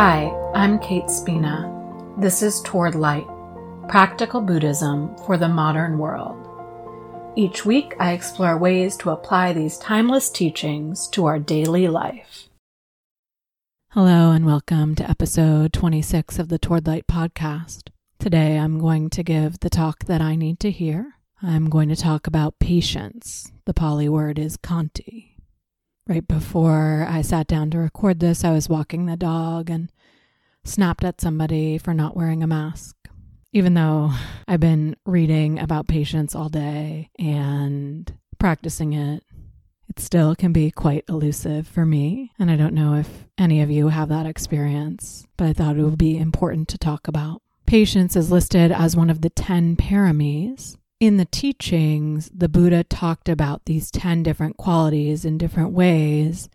Hi, I'm Kate Spina. This is Toward Light Practical Buddhism for the Modern World. Each week, I explore ways to apply these timeless teachings to our daily life. Hello, and welcome to episode 26 of the Toward Light podcast. Today, I'm going to give the talk that I need to hear. I'm going to talk about patience. The Pali word is khanti. Right before I sat down to record this, I was walking the dog and snapped at somebody for not wearing a mask. Even though I've been reading about patience all day and practicing it, it still can be quite elusive for me. And I don't know if any of you have that experience, but I thought it would be important to talk about. Patience is listed as one of the 10 paramis. In the teachings, the Buddha talked about these 10 different qualities in different ways,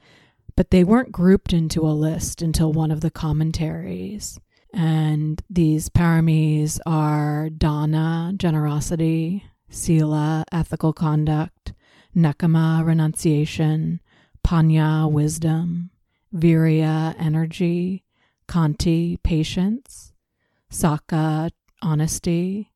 but they weren't grouped into a list until one of the commentaries. And these paramis are dana, generosity, sila, ethical conduct, nekkhamma, renunciation, panya, wisdom, virya, energy, khanti, patience, sakka, honesty,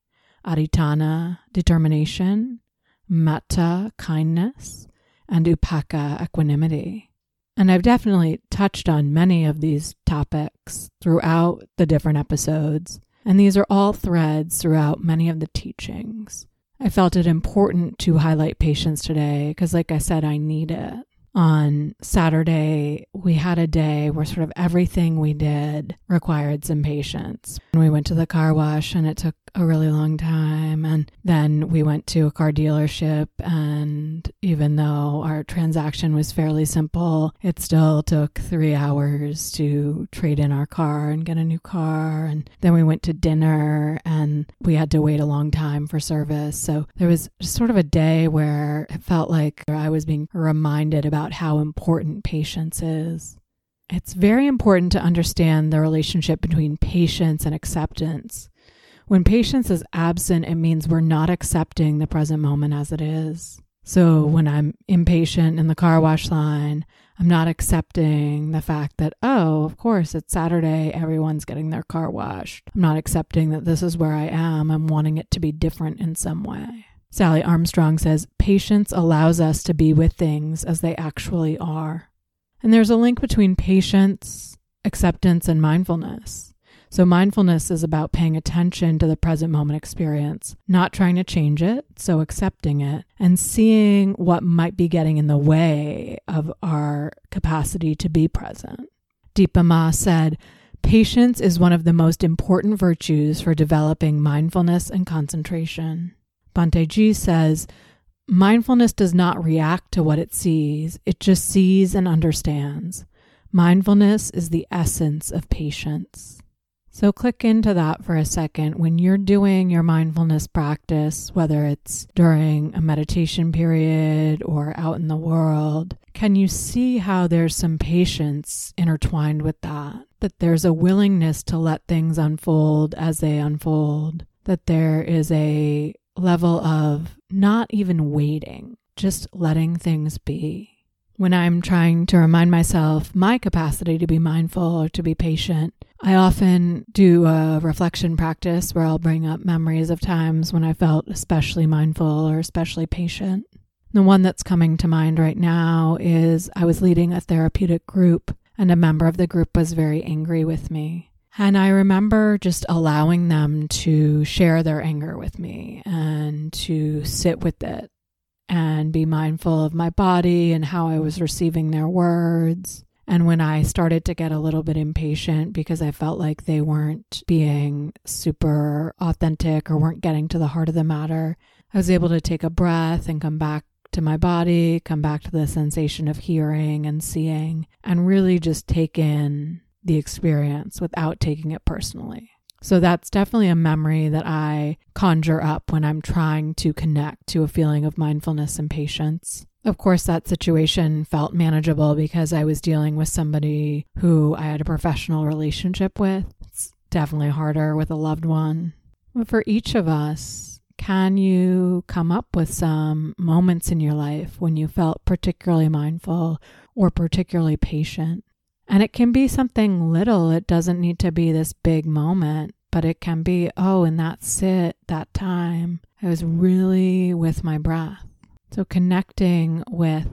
adhitthana, determination, metta, kindness, and upekkha, equanimity. And I've definitely touched on many of these topics throughout the different episodes, and these are all threads throughout many of the teachings. I felt it important to highlight patience today because, like I said, I need it on Saturday, we had a day where sort of everything we did required some patience. And we went to the car wash and it took a really long time. And then we went to a car dealership. And even though our transaction was fairly simple, it still took three hours to trade in our car and get a new car. And then we went to dinner and we had to wait a long time for service. So there was sort of a day where it felt like I was being reminded about how important patience is. It's very important to understand the relationship between patience and acceptance. When patience is absent, it means we're not accepting the present moment as it is. So when I'm impatient in the car wash line, I'm not accepting the fact that, oh, of course, it's Saturday, everyone's getting their car washed. I'm not accepting that this is where I am. I'm wanting it to be different in some way. Sally Armstrong says, Patience allows us to be with things as they actually are. And there's a link between patience, acceptance, and mindfulness. So, mindfulness is about paying attention to the present moment experience, not trying to change it, so accepting it, and seeing what might be getting in the way of our capacity to be present. Dipa Ma said, Patience is one of the most important virtues for developing mindfulness and concentration. Bhante G says, mindfulness does not react to what it sees, it just sees and understands. Mindfulness is the essence of patience. So, click into that for a second. When you're doing your mindfulness practice, whether it's during a meditation period or out in the world, can you see how there's some patience intertwined with that? That there's a willingness to let things unfold as they unfold, that there is a level of not even waiting, just letting things be. When I'm trying to remind myself my capacity to be mindful or to be patient, I often do a reflection practice where I'll bring up memories of times when I felt especially mindful or especially patient. The one that's coming to mind right now is I was leading a therapeutic group, and a member of the group was very angry with me. And I remember just allowing them to share their anger with me and to sit with it and be mindful of my body and how I was receiving their words. And when I started to get a little bit impatient because I felt like they weren't being super authentic or weren't getting to the heart of the matter, I was able to take a breath and come back to my body, come back to the sensation of hearing and seeing, and really just take in the experience without taking it personally. So that's definitely a memory that I conjure up when I'm trying to connect to a feeling of mindfulness and patience. Of course, that situation felt manageable because I was dealing with somebody who I had a professional relationship with. It's definitely harder with a loved one. But for each of us, can you come up with some moments in your life when you felt particularly mindful or particularly patient? And it can be something little. It doesn't need to be this big moment, but it can be, oh, in that sit, that time, I was really with my breath. So connecting with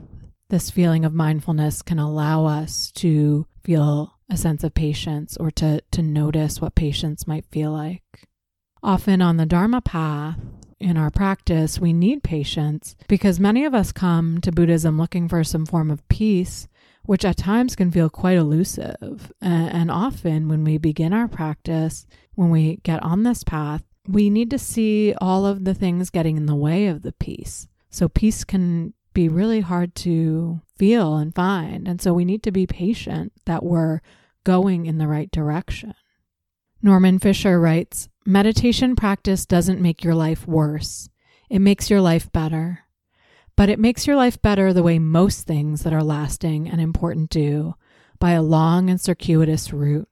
this feeling of mindfulness can allow us to feel a sense of patience or to, to notice what patience might feel like. Often on the Dharma path, in our practice, we need patience because many of us come to Buddhism looking for some form of peace, which at times can feel quite elusive. And often, when we begin our practice, when we get on this path, we need to see all of the things getting in the way of the peace. So, peace can be really hard to feel and find. And so, we need to be patient that we're going in the right direction. Norman Fischer writes Meditation practice doesn't make your life worse, it makes your life better. But it makes your life better the way most things that are lasting and important do by a long and circuitous route.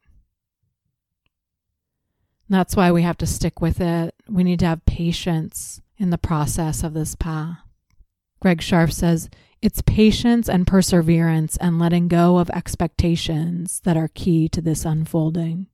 That's why we have to stick with it. We need to have patience in the process of this path. Greg Scharf says it's patience and perseverance and letting go of expectations that are key to this unfolding.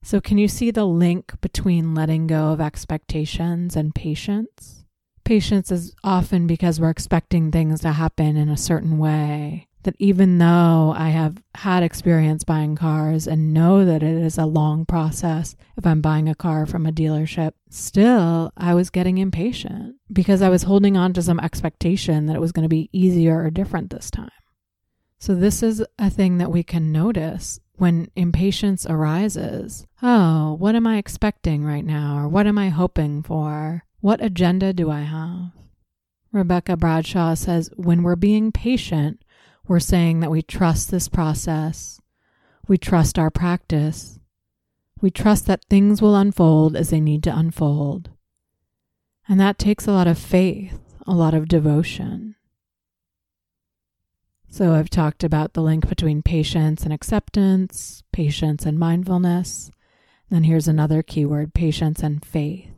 So, can you see the link between letting go of expectations and patience? Patience is often because we're expecting things to happen in a certain way. That even though I have had experience buying cars and know that it is a long process if I'm buying a car from a dealership, still I was getting impatient because I was holding on to some expectation that it was going to be easier or different this time. So, this is a thing that we can notice when impatience arises. Oh, what am I expecting right now? Or what am I hoping for? What agenda do I have? Rebecca Bradshaw says when we're being patient, we're saying that we trust this process, we trust our practice, we trust that things will unfold as they need to unfold. And that takes a lot of faith, a lot of devotion. So I've talked about the link between patience and acceptance, patience and mindfulness. Then here's another keyword patience and faith.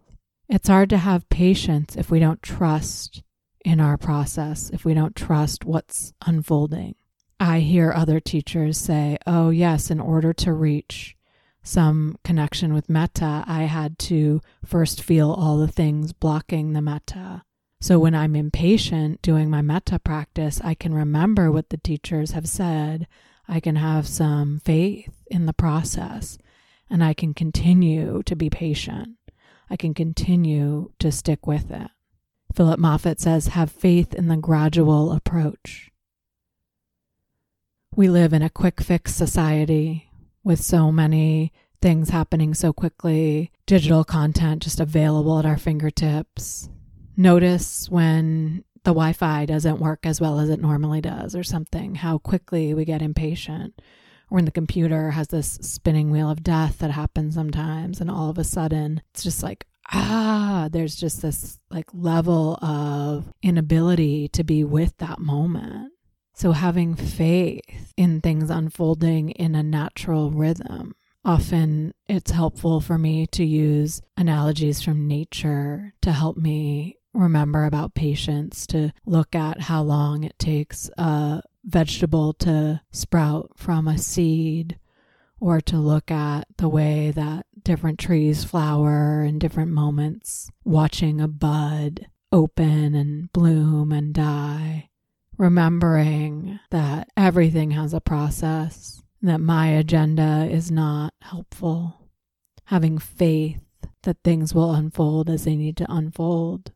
It's hard to have patience if we don't trust in our process, if we don't trust what's unfolding. I hear other teachers say, oh, yes, in order to reach some connection with metta, I had to first feel all the things blocking the metta. So when I'm impatient doing my metta practice, I can remember what the teachers have said. I can have some faith in the process and I can continue to be patient. I can continue to stick with it. Phillip Moffitt says, have faith in the gradual approach. We live in a quick fix society with so many things happening so quickly, digital content just available at our fingertips notice when the Wi Fi doesn't work as well as it normally does, or something, how quickly we get impatient. Or when the computer has this spinning wheel of death that happens sometimes, and all of a sudden it's just like, ah, there's just this like level of inability to be with that moment. So having faith in things unfolding in a natural rhythm often it's helpful for me to use analogies from nature to help me remember about patience, to look at how long it takes a vegetable to sprout from a seed, or to look at the way that different trees flower in different moments, watching a bud open and bloom and die, remembering that everything has a process, that my agenda is not helpful, having faith that things will unfold as they need to unfold.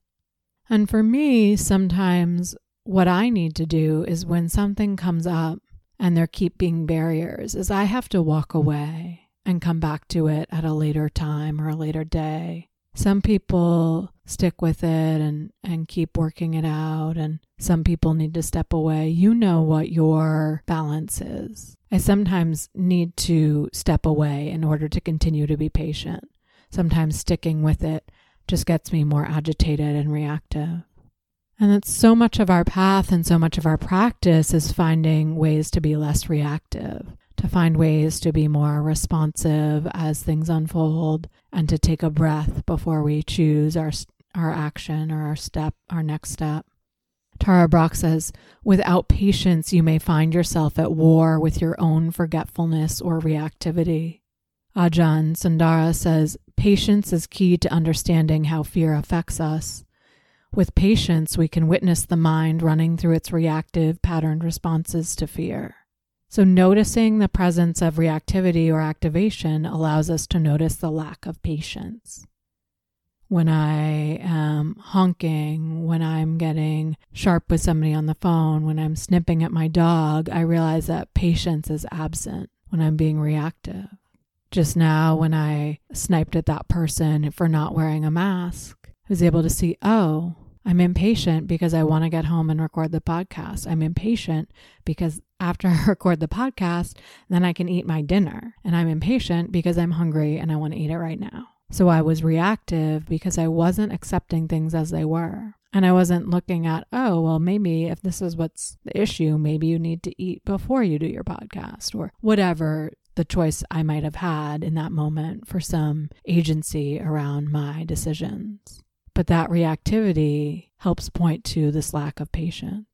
And for me, sometimes what I need to do is when something comes up and there keep being barriers, is I have to walk away and come back to it at a later time or a later day. Some people stick with it and, and keep working it out, and some people need to step away. You know what your balance is. I sometimes need to step away in order to continue to be patient. Sometimes sticking with it just gets me more agitated and reactive. And that's so much of our path and so much of our practice is finding ways to be less reactive, to find ways to be more responsive as things unfold, and to take a breath before we choose our, our action or our step, our next step. Tara Brach says, without patience, you may find yourself at war with your own forgetfulness or reactivity. Ajahn Sundara says, patience is key to understanding how fear affects us. With patience, we can witness the mind running through its reactive, patterned responses to fear. So, noticing the presence of reactivity or activation allows us to notice the lack of patience when I am honking, when I'm getting sharp with somebody on the phone, when I'm snipping at my dog, I realize that patience is absent when I'm being reactive. Just now, when I sniped at that person for not wearing a mask, I was able to see, oh, I'm impatient because I want to get home and record the podcast. I'm impatient because after I record the podcast, then I can eat my dinner. And I'm impatient because I'm hungry and I want to eat it right now. So I was reactive because I wasn't accepting things as they were. And I wasn't looking at, oh, well, maybe if this is what's the issue, maybe you need to eat before you do your podcast or whatever the choice I might have had in that moment for some agency around my decisions. But that reactivity helps point to this lack of patience.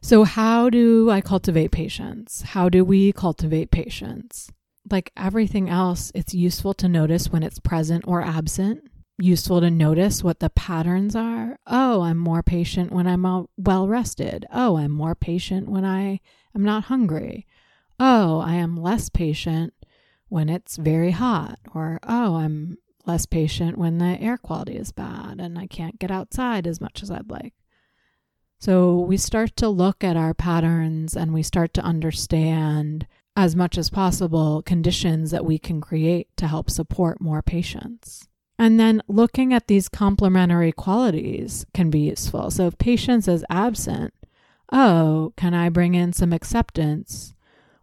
So, how do I cultivate patience? How do we cultivate patience? like everything else, it's useful to notice when it's present or absent. Useful to notice what the patterns are. Oh, I'm more patient when I'm well rested. Oh, I'm more patient when I am not hungry. Oh, I am less patient when it's very hot. Or, oh, I'm less patient when the air quality is bad and I can't get outside as much as I'd like. So we start to look at our patterns and we start to understand as much as possible conditions that we can create to help support more patience. And then looking at these complementary qualities can be useful. So if patience is absent, oh, can I bring in some acceptance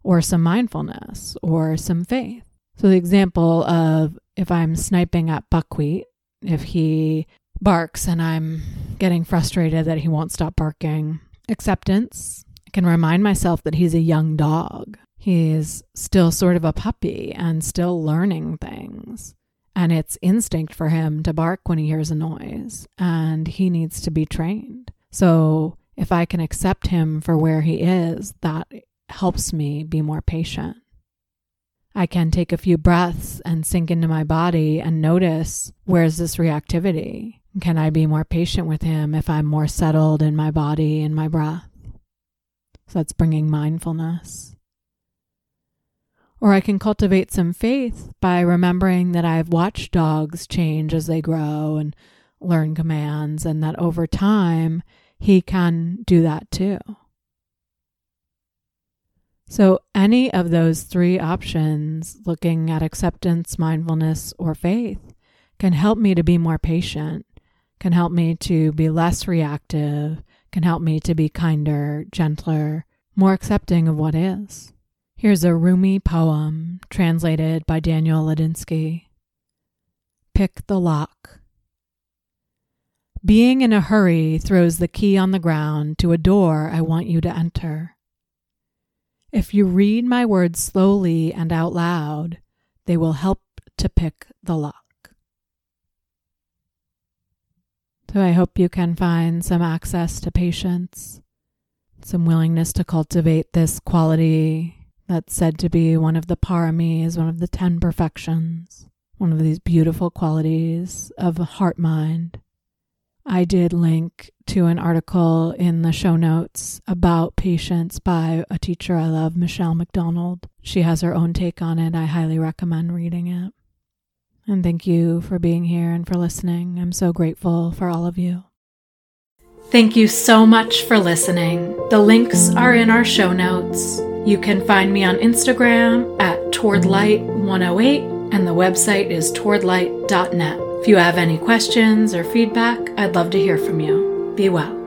or some mindfulness or some faith? So the example of if I'm sniping at buckwheat, if he barks and I'm getting frustrated that he won't stop barking, acceptance, I can remind myself that he's a young dog He's still sort of a puppy and still learning things. And it's instinct for him to bark when he hears a noise, and he needs to be trained. So if I can accept him for where he is, that helps me be more patient. I can take a few breaths and sink into my body and notice where's this reactivity? Can I be more patient with him if I'm more settled in my body and my breath? So that's bringing mindfulness. Or I can cultivate some faith by remembering that I've watched dogs change as they grow and learn commands, and that over time he can do that too. So, any of those three options, looking at acceptance, mindfulness, or faith, can help me to be more patient, can help me to be less reactive, can help me to be kinder, gentler, more accepting of what is. Here's a Rumi poem translated by Daniel Ladinsky. Pick the lock. Being in a hurry throws the key on the ground to a door I want you to enter. If you read my words slowly and out loud, they will help to pick the lock. So I hope you can find some access to patience, some willingness to cultivate this quality that's said to be one of the paramis, one of the ten perfections, one of these beautiful qualities of heart mind. I did link to an article in the show notes about patience by a teacher I love, Michele McDonald. She has her own take on it. I highly recommend reading it. And thank you for being here and for listening. I'm so grateful for all of you. Thank you so much for listening. The links are in our show notes. You can find me on Instagram at towardlight108 and the website is towardlight.net. If you have any questions or feedback, I'd love to hear from you. Be well.